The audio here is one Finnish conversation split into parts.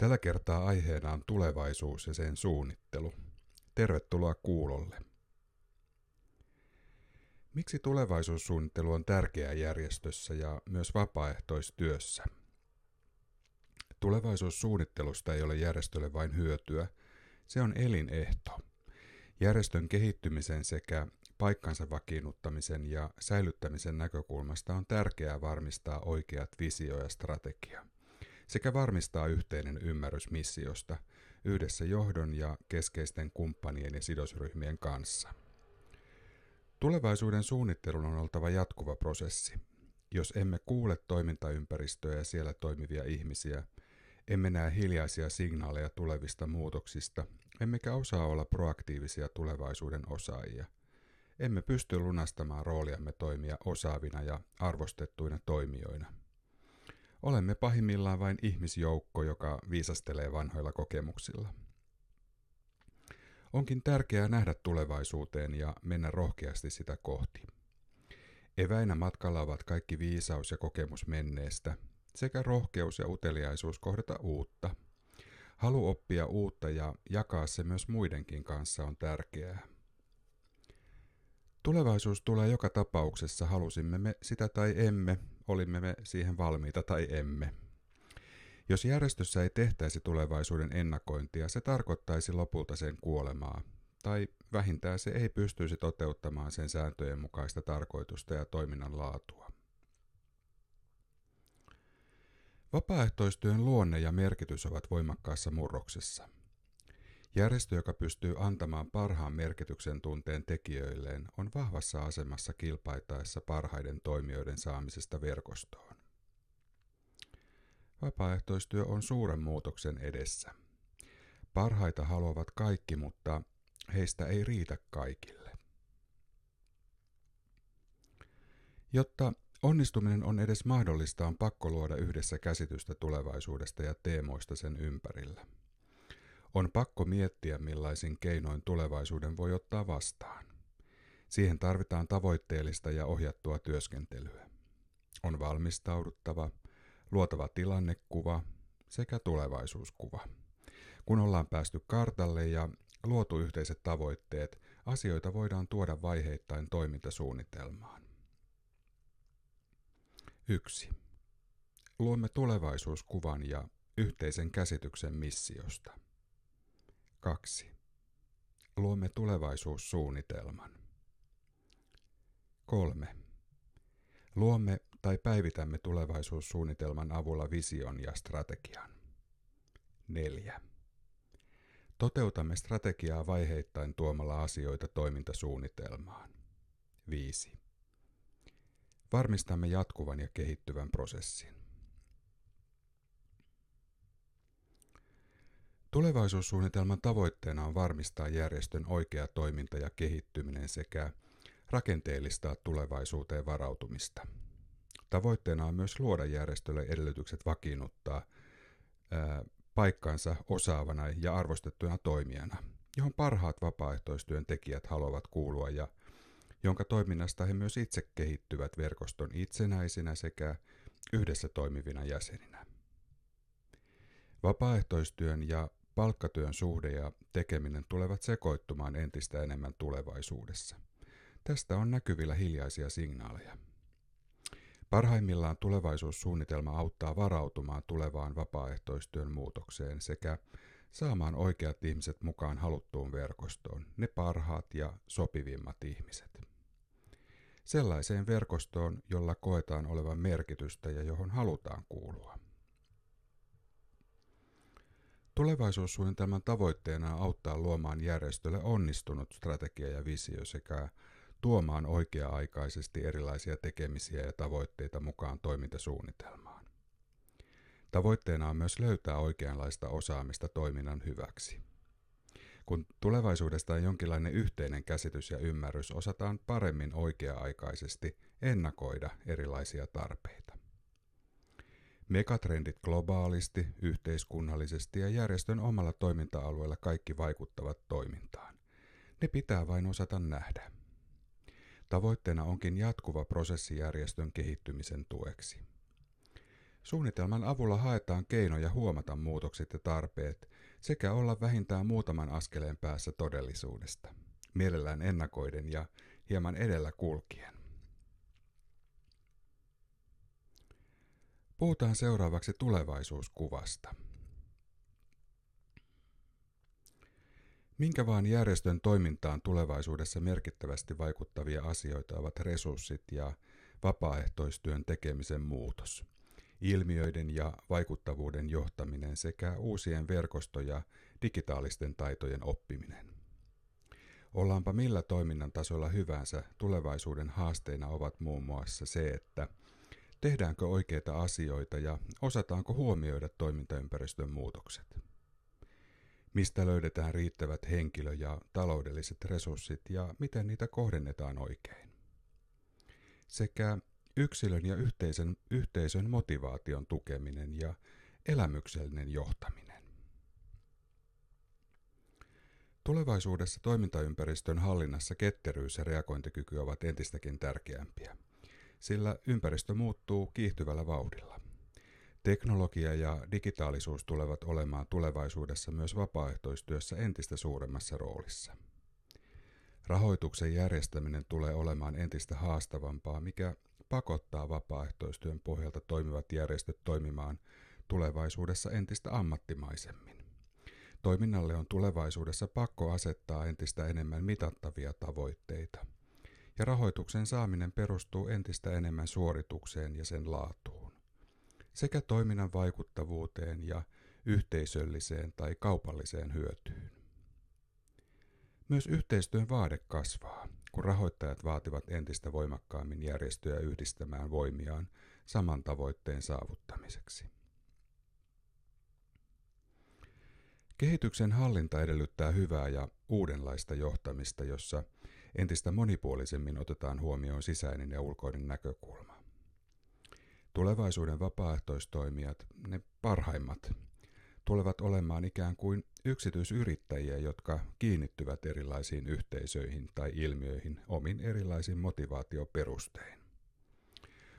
Tällä kertaa aiheena on tulevaisuus ja sen suunnittelu. Tervetuloa kuulolle. Miksi tulevaisuussuunnittelu on tärkeää järjestössä ja myös vapaaehtoistyössä? Tulevaisuussuunnittelusta ei ole järjestölle vain hyötyä, se on elinehto. Järjestön kehittymisen sekä paikkansa vakiinnuttamisen ja säilyttämisen näkökulmasta on tärkeää varmistaa oikeat visio ja strategia sekä varmistaa yhteinen ymmärrys missiosta yhdessä johdon ja keskeisten kumppanien ja sidosryhmien kanssa. Tulevaisuuden suunnittelun on oltava jatkuva prosessi. Jos emme kuule toimintaympäristöä ja siellä toimivia ihmisiä, emme näe hiljaisia signaaleja tulevista muutoksista, emmekä osaa olla proaktiivisia tulevaisuuden osaajia. Emme pysty lunastamaan rooliamme toimia osaavina ja arvostettuina toimijoina. Olemme pahimmillaan vain ihmisjoukko, joka viisastelee vanhoilla kokemuksilla. Onkin tärkeää nähdä tulevaisuuteen ja mennä rohkeasti sitä kohti. Eväinä matkalla ovat kaikki viisaus ja kokemus menneestä, sekä rohkeus ja uteliaisuus kohdata uutta. Halu oppia uutta ja jakaa se myös muidenkin kanssa on tärkeää. Tulevaisuus tulee joka tapauksessa, halusimme me sitä tai emme, olimme me siihen valmiita tai emme. Jos järjestössä ei tehtäisi tulevaisuuden ennakointia, se tarkoittaisi lopulta sen kuolemaa, tai vähintään se ei pystyisi toteuttamaan sen sääntöjen mukaista tarkoitusta ja toiminnan laatua. Vapaaehtoistyön luonne ja merkitys ovat voimakkaassa murroksessa. Järjestö, joka pystyy antamaan parhaan merkityksen tunteen tekijöilleen, on vahvassa asemassa kilpaitaessa parhaiden toimijoiden saamisesta verkostoon. Vapaaehtoistyö on suuren muutoksen edessä. Parhaita haluavat kaikki, mutta heistä ei riitä kaikille. Jotta onnistuminen on edes mahdollista, on pakko luoda yhdessä käsitystä tulevaisuudesta ja teemoista sen ympärillä – on pakko miettiä, millaisin keinoin tulevaisuuden voi ottaa vastaan. Siihen tarvitaan tavoitteellista ja ohjattua työskentelyä. On valmistauduttava, luotava tilannekuva sekä tulevaisuuskuva. Kun ollaan päästy kartalle ja luotu yhteiset tavoitteet, asioita voidaan tuoda vaiheittain toimintasuunnitelmaan. 1. Luomme tulevaisuuskuvan ja yhteisen käsityksen missiosta. 2. Luomme tulevaisuussuunnitelman. 3. Luomme tai päivitämme tulevaisuussuunnitelman avulla vision ja strategian. 4. Toteutamme strategiaa vaiheittain tuomalla asioita toimintasuunnitelmaan. 5. Varmistamme jatkuvan ja kehittyvän prosessin. Tulevaisuussuunnitelman tavoitteena on varmistaa järjestön oikea toiminta ja kehittyminen sekä rakenteellistaa tulevaisuuteen varautumista. Tavoitteena on myös luoda järjestölle edellytykset vakiinnuttaa ää, paikkansa osaavana ja arvostettuna toimijana, johon parhaat vapaaehtoistyön tekijät haluavat kuulua ja jonka toiminnasta he myös itse kehittyvät verkoston itsenäisinä sekä yhdessä toimivina jäseninä. Vapaaehtoistyön ja palkkatyön suhde ja tekeminen tulevat sekoittumaan entistä enemmän tulevaisuudessa. Tästä on näkyvillä hiljaisia signaaleja. Parhaimmillaan tulevaisuussuunnitelma auttaa varautumaan tulevaan vapaaehtoistyön muutokseen sekä saamaan oikeat ihmiset mukaan haluttuun verkostoon, ne parhaat ja sopivimmat ihmiset. Sellaiseen verkostoon, jolla koetaan olevan merkitystä ja johon halutaan kuulua. Tulevaisuussuunnitelman tavoitteena on auttaa luomaan järjestölle onnistunut strategia ja visio sekä tuomaan oikea-aikaisesti erilaisia tekemisiä ja tavoitteita mukaan toimintasuunnitelmaan. Tavoitteena on myös löytää oikeanlaista osaamista toiminnan hyväksi. Kun tulevaisuudesta on jonkinlainen yhteinen käsitys ja ymmärrys, osataan paremmin oikea-aikaisesti ennakoida erilaisia tarpeita. Megatrendit globaalisti, yhteiskunnallisesti ja järjestön omalla toiminta-alueella kaikki vaikuttavat toimintaan. Ne pitää vain osata nähdä. Tavoitteena onkin jatkuva prosessi järjestön kehittymisen tueksi. Suunnitelman avulla haetaan keinoja huomata muutokset ja tarpeet sekä olla vähintään muutaman askeleen päässä todellisuudesta, mielellään ennakoiden ja hieman edellä kulkien. Puhutaan seuraavaksi tulevaisuuskuvasta. Minkä vaan järjestön toimintaan tulevaisuudessa merkittävästi vaikuttavia asioita ovat resurssit ja vapaaehtoistyön tekemisen muutos, ilmiöiden ja vaikuttavuuden johtaminen sekä uusien verkosto- ja digitaalisten taitojen oppiminen. Ollaanpa millä toiminnan tasolla hyvänsä, tulevaisuuden haasteina ovat muun muassa se, että tehdäänkö oikeita asioita ja osataanko huomioida toimintaympäristön muutokset. Mistä löydetään riittävät henkilö- ja taloudelliset resurssit ja miten niitä kohdennetaan oikein. Sekä yksilön ja yhteisön, yhteisön motivaation tukeminen ja elämyksellinen johtaminen. Tulevaisuudessa toimintaympäristön hallinnassa ketteryys ja reagointikyky ovat entistäkin tärkeämpiä, sillä ympäristö muuttuu kiihtyvällä vauhdilla. Teknologia ja digitaalisuus tulevat olemaan tulevaisuudessa myös vapaaehtoistyössä entistä suuremmassa roolissa. Rahoituksen järjestäminen tulee olemaan entistä haastavampaa, mikä pakottaa vapaaehtoistyön pohjalta toimivat järjestöt toimimaan tulevaisuudessa entistä ammattimaisemmin. Toiminnalle on tulevaisuudessa pakko asettaa entistä enemmän mitattavia tavoitteita, ja rahoituksen saaminen perustuu entistä enemmän suoritukseen ja sen laatuun, sekä toiminnan vaikuttavuuteen ja yhteisölliseen tai kaupalliseen hyötyyn. Myös yhteistyön vaade kasvaa, kun rahoittajat vaativat entistä voimakkaammin järjestöjä yhdistämään voimiaan saman tavoitteen saavuttamiseksi. Kehityksen hallinta edellyttää hyvää ja uudenlaista johtamista, jossa entistä monipuolisemmin otetaan huomioon sisäinen ja ulkoinen näkökulma. Tulevaisuuden vapaaehtoistoimijat, ne parhaimmat, tulevat olemaan ikään kuin yksityisyrittäjiä, jotka kiinnittyvät erilaisiin yhteisöihin tai ilmiöihin omin erilaisin motivaatioperustein.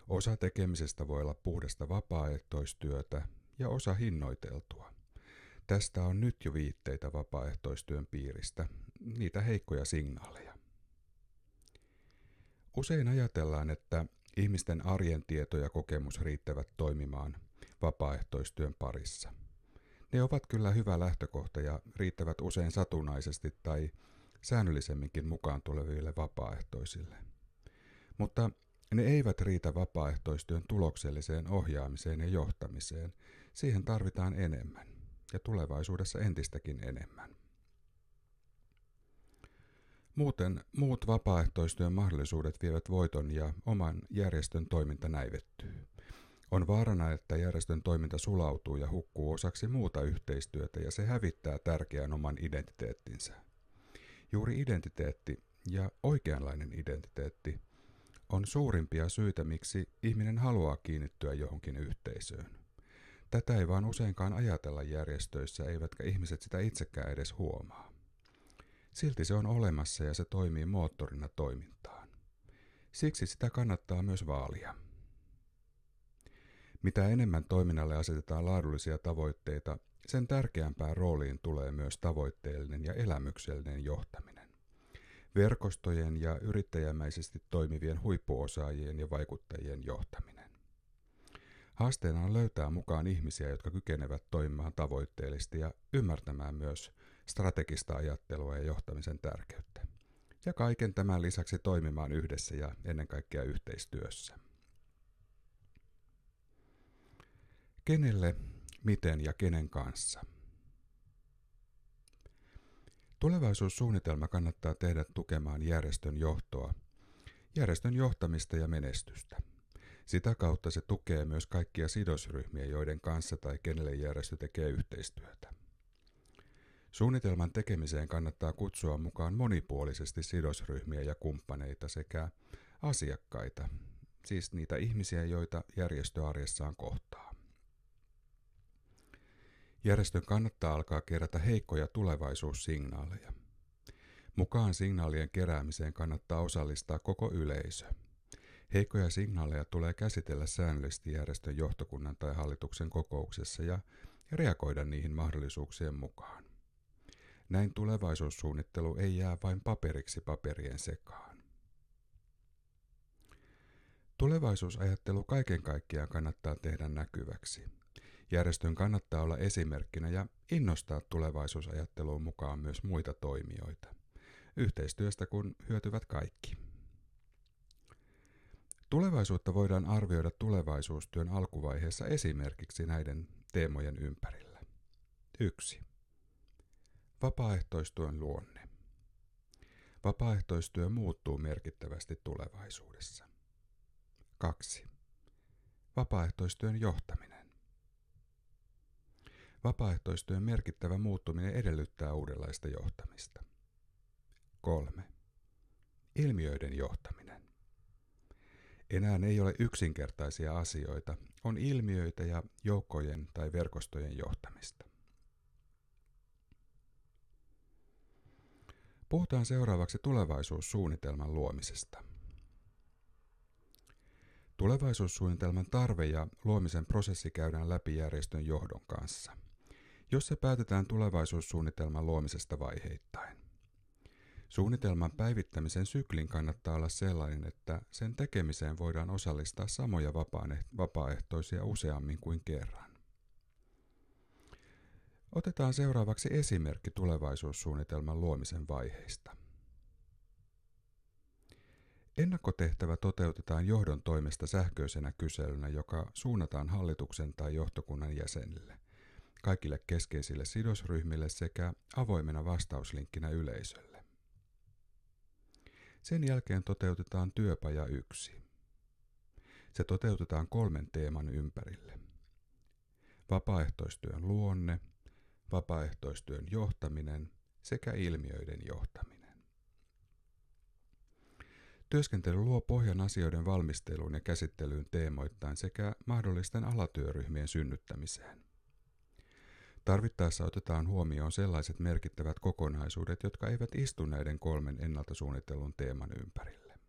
Osa tekemisestä voi olla puhdasta vapaaehtoistyötä ja osa hinnoiteltua. Tästä on nyt jo viitteitä vapaaehtoistyön piiristä, niitä heikkoja signaaleja. Usein ajatellaan, että ihmisten arjen tieto ja kokemus riittävät toimimaan vapaaehtoistyön parissa – ne ovat kyllä hyvä lähtökohta ja riittävät usein satunnaisesti tai säännöllisemminkin mukaan tuleville vapaaehtoisille. Mutta ne eivät riitä vapaaehtoistyön tulokselliseen ohjaamiseen ja johtamiseen. Siihen tarvitaan enemmän ja tulevaisuudessa entistäkin enemmän. Muuten muut vapaaehtoistyön mahdollisuudet vievät voiton ja oman järjestön toiminta näivettyy. On vaarana, että järjestön toiminta sulautuu ja hukkuu osaksi muuta yhteistyötä ja se hävittää tärkeän oman identiteettinsä. Juuri identiteetti ja oikeanlainen identiteetti on suurimpia syitä, miksi ihminen haluaa kiinnittyä johonkin yhteisöön. Tätä ei vaan useinkaan ajatella järjestöissä, eivätkä ihmiset sitä itsekään edes huomaa. Silti se on olemassa ja se toimii moottorina toimintaan. Siksi sitä kannattaa myös vaalia. Mitä enemmän toiminnalle asetetaan laadullisia tavoitteita, sen tärkeämpään rooliin tulee myös tavoitteellinen ja elämyksellinen johtaminen. Verkostojen ja yrittäjämäisesti toimivien huippuosaajien ja vaikuttajien johtaminen. Haasteena on löytää mukaan ihmisiä, jotka kykenevät toimimaan tavoitteellisesti ja ymmärtämään myös strategista ajattelua ja johtamisen tärkeyttä. Ja kaiken tämän lisäksi toimimaan yhdessä ja ennen kaikkea yhteistyössä. Kenelle, miten ja kenen kanssa? Tulevaisuussuunnitelma kannattaa tehdä tukemaan järjestön johtoa, järjestön johtamista ja menestystä. Sitä kautta se tukee myös kaikkia sidosryhmiä, joiden kanssa tai kenelle järjestö tekee yhteistyötä. Suunnitelman tekemiseen kannattaa kutsua mukaan monipuolisesti sidosryhmiä ja kumppaneita sekä asiakkaita, siis niitä ihmisiä, joita järjestö arjessaan kohtaa. Järjestön kannattaa alkaa kerätä heikkoja tulevaisuussignaaleja. Mukaan signaalien keräämiseen kannattaa osallistaa koko yleisö. Heikkoja signaaleja tulee käsitellä säännöllisesti järjestön johtokunnan tai hallituksen kokouksessa ja reagoida niihin mahdollisuuksien mukaan. Näin tulevaisuussuunnittelu ei jää vain paperiksi paperien sekaan. Tulevaisuusajattelu kaiken kaikkiaan kannattaa tehdä näkyväksi. Järjestön kannattaa olla esimerkkinä ja innostaa tulevaisuusajatteluun mukaan myös muita toimijoita. Yhteistyöstä kun hyötyvät kaikki. Tulevaisuutta voidaan arvioida tulevaisuustyön alkuvaiheessa esimerkiksi näiden teemojen ympärillä. 1. Vapaaehtoistyön luonne. Vapaaehtoistyö muuttuu merkittävästi tulevaisuudessa. 2. Vapaaehtoistyön johtaminen. Vapaaehtoistyön merkittävä muuttuminen edellyttää uudenlaista johtamista. 3. Ilmiöiden johtaminen. Enää ei ole yksinkertaisia asioita, on ilmiöitä ja joukkojen tai verkostojen johtamista. Puhutaan seuraavaksi tulevaisuussuunnitelman luomisesta. Tulevaisuussuunnitelman tarve ja luomisen prosessi käydään läpi järjestön johdon kanssa, jossa päätetään tulevaisuussuunnitelman luomisesta vaiheittain. Suunnitelman päivittämisen syklin kannattaa olla sellainen, että sen tekemiseen voidaan osallistaa samoja vapaaehtoisia useammin kuin kerran. Otetaan seuraavaksi esimerkki tulevaisuussuunnitelman luomisen vaiheista. Ennakkotehtävä toteutetaan johdon toimesta sähköisenä kyselynä, joka suunnataan hallituksen tai johtokunnan jäsenille, kaikille keskeisille sidosryhmille sekä avoimena vastauslinkkinä yleisölle. Sen jälkeen toteutetaan työpaja yksi. Se toteutetaan kolmen teeman ympärille. Vapaaehtoistyön luonne, vapaaehtoistyön johtaminen sekä ilmiöiden johtaminen. Työskentely luo pohjan asioiden valmisteluun ja käsittelyyn teemoittain sekä mahdollisten alatyöryhmien synnyttämiseen. Tarvittaessa otetaan huomioon sellaiset merkittävät kokonaisuudet, jotka eivät istu näiden kolmen ennalta suunnitellun teeman ympärille.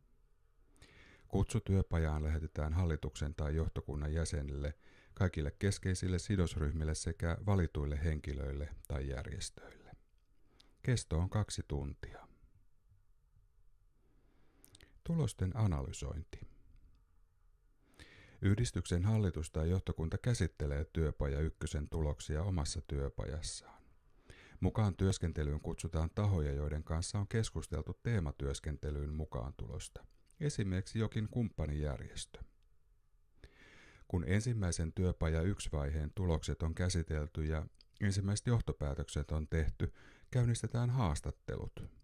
Kutsu työpajaan lähetetään hallituksen tai johtokunnan jäsenille, kaikille keskeisille sidosryhmille sekä valituille henkilöille tai järjestöille. Kesto on kaksi tuntia. Tulosten analysointi. Yhdistyksen hallitus tai johtokunta käsittelee työpaja ykkösen tuloksia omassa työpajassaan. Mukaan työskentelyyn kutsutaan tahoja, joiden kanssa on keskusteltu teematyöskentelyyn mukaan tulosta, esimerkiksi jokin kumppanijärjestö. Kun ensimmäisen työpaja yksi vaiheen tulokset on käsitelty ja ensimmäiset johtopäätökset on tehty, käynnistetään haastattelut –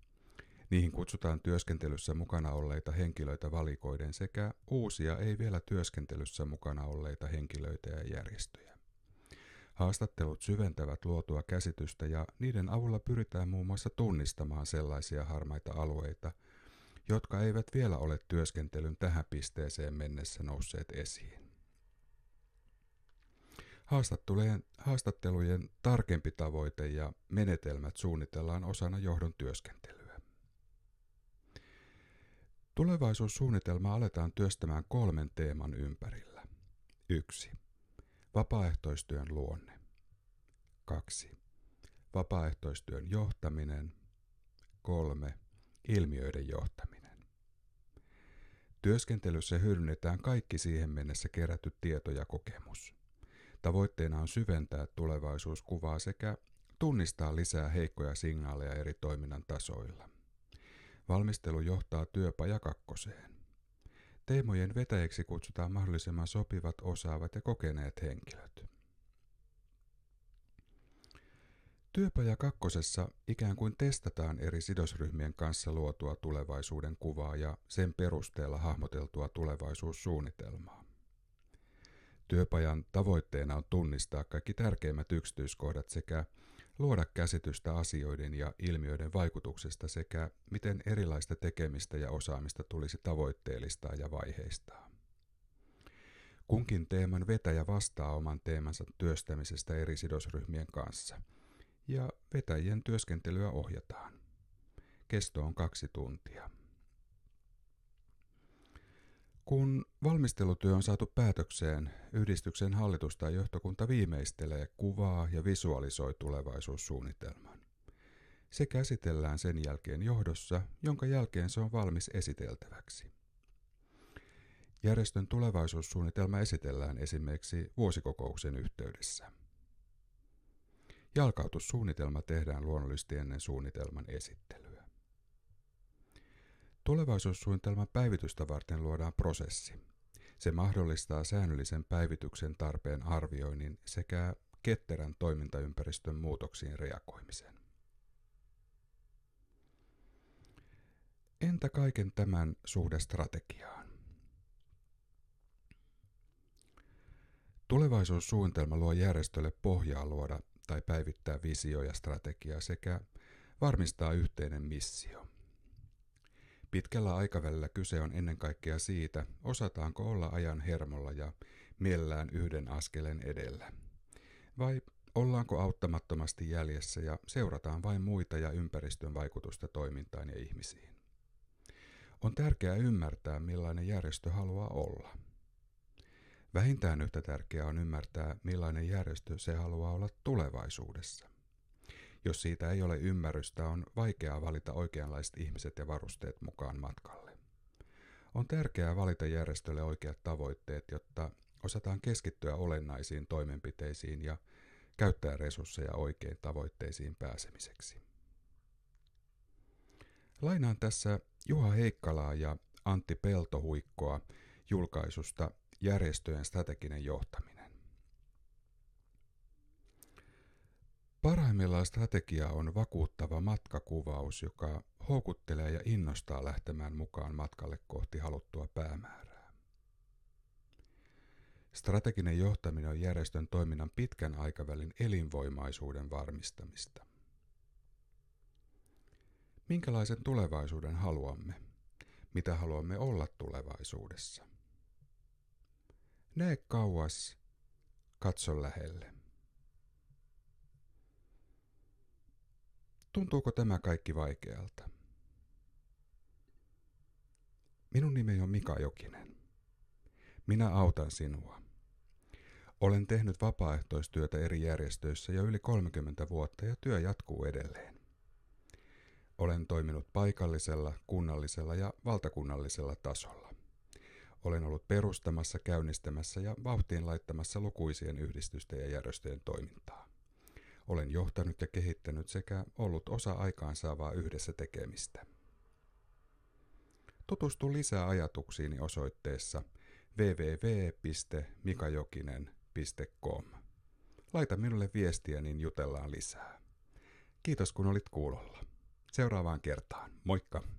Niihin kutsutaan työskentelyssä mukana olleita henkilöitä valikoiden sekä uusia ei vielä työskentelyssä mukana olleita henkilöitä ja järjestöjä. Haastattelut syventävät luotua käsitystä ja niiden avulla pyritään muun muassa tunnistamaan sellaisia harmaita alueita, jotka eivät vielä ole työskentelyn tähän pisteeseen mennessä nousseet esiin. Haastattelujen, haastattelujen tarkempi tavoite ja menetelmät suunnitellaan osana johdon työskentelyä. Tulevaisuussuunnitelma aletaan työstämään kolmen teeman ympärillä. 1. Vapaaehtoistyön luonne. 2. Vapaaehtoistyön johtaminen. 3. Ilmiöiden johtaminen. Työskentelyssä hyödynnetään kaikki siihen mennessä kerätty tieto ja kokemus. Tavoitteena on syventää tulevaisuuskuvaa sekä tunnistaa lisää heikkoja signaaleja eri toiminnan tasoilla. Valmistelu johtaa työpaja kakkoseen. Teemojen vetäjäksi kutsutaan mahdollisimman sopivat, osaavat ja kokeneet henkilöt. Työpaja kakkosessa ikään kuin testataan eri sidosryhmien kanssa luotua tulevaisuuden kuvaa ja sen perusteella hahmoteltua tulevaisuussuunnitelmaa. Työpajan tavoitteena on tunnistaa kaikki tärkeimmät yksityiskohdat sekä luoda käsitystä asioiden ja ilmiöiden vaikutuksesta sekä miten erilaista tekemistä ja osaamista tulisi tavoitteellistaa ja vaiheistaa. Kunkin teeman vetäjä vastaa oman teemansa työstämisestä eri sidosryhmien kanssa, ja vetäjien työskentelyä ohjataan. Kesto on kaksi tuntia. Kun valmistelutyö on saatu päätökseen, yhdistyksen hallitus tai johtokunta viimeistelee, kuvaa ja visualisoi tulevaisuussuunnitelman. Se käsitellään sen jälkeen johdossa, jonka jälkeen se on valmis esiteltäväksi. Järjestön tulevaisuussuunnitelma esitellään esimerkiksi vuosikokouksen yhteydessä. Jalkautussuunnitelma tehdään luonnollisesti ennen suunnitelman esittelyä. Tulevaisuussuunnitelman päivitystä varten luodaan prosessi. Se mahdollistaa säännöllisen päivityksen tarpeen arvioinnin sekä ketterän toimintaympäristön muutoksiin reagoimisen. Entä kaiken tämän suhde strategiaan? Tulevaisuussuunnitelma luo järjestölle pohjaa luoda tai päivittää visio ja strategia sekä varmistaa yhteinen missio. Pitkällä aikavälillä kyse on ennen kaikkea siitä, osataanko olla ajan hermolla ja mielellään yhden askeleen edellä. Vai ollaanko auttamattomasti jäljessä ja seurataan vain muita ja ympäristön vaikutusta toimintaan ja ihmisiin. On tärkeää ymmärtää, millainen järjestö haluaa olla. Vähintään yhtä tärkeää on ymmärtää, millainen järjestö se haluaa olla tulevaisuudessa. Jos siitä ei ole ymmärrystä, on vaikeaa valita oikeanlaiset ihmiset ja varusteet mukaan matkalle. On tärkeää valita järjestölle oikeat tavoitteet, jotta osataan keskittyä olennaisiin toimenpiteisiin ja käyttää resursseja oikein tavoitteisiin pääsemiseksi. Lainaan tässä Juha Heikkalaa ja Antti Peltohuikkoa julkaisusta Järjestöjen strateginen johtaminen. Parhaimmillaan strategia on vakuuttava matkakuvaus, joka houkuttelee ja innostaa lähtemään mukaan matkalle kohti haluttua päämäärää. Strateginen johtaminen on järjestön toiminnan pitkän aikavälin elinvoimaisuuden varmistamista. Minkälaisen tulevaisuuden haluamme? Mitä haluamme olla tulevaisuudessa? Näe kauas, katso lähelle. Tuntuuko tämä kaikki vaikealta? Minun nimeni on Mika Jokinen. Minä autan sinua. Olen tehnyt vapaaehtoistyötä eri järjestöissä jo yli 30 vuotta ja työ jatkuu edelleen. Olen toiminut paikallisella, kunnallisella ja valtakunnallisella tasolla. Olen ollut perustamassa, käynnistämässä ja vauhtiin laittamassa lukuisien yhdistysten ja järjestöjen toimintaa. Olen johtanut ja kehittänyt sekä ollut osa aikaansaavaa yhdessä tekemistä. Tutustu lisää ajatuksiini osoitteessa www.mikajokinen.com. Laita minulle viestiä, niin jutellaan lisää. Kiitos kun olit kuulolla. Seuraavaan kertaan. Moikka!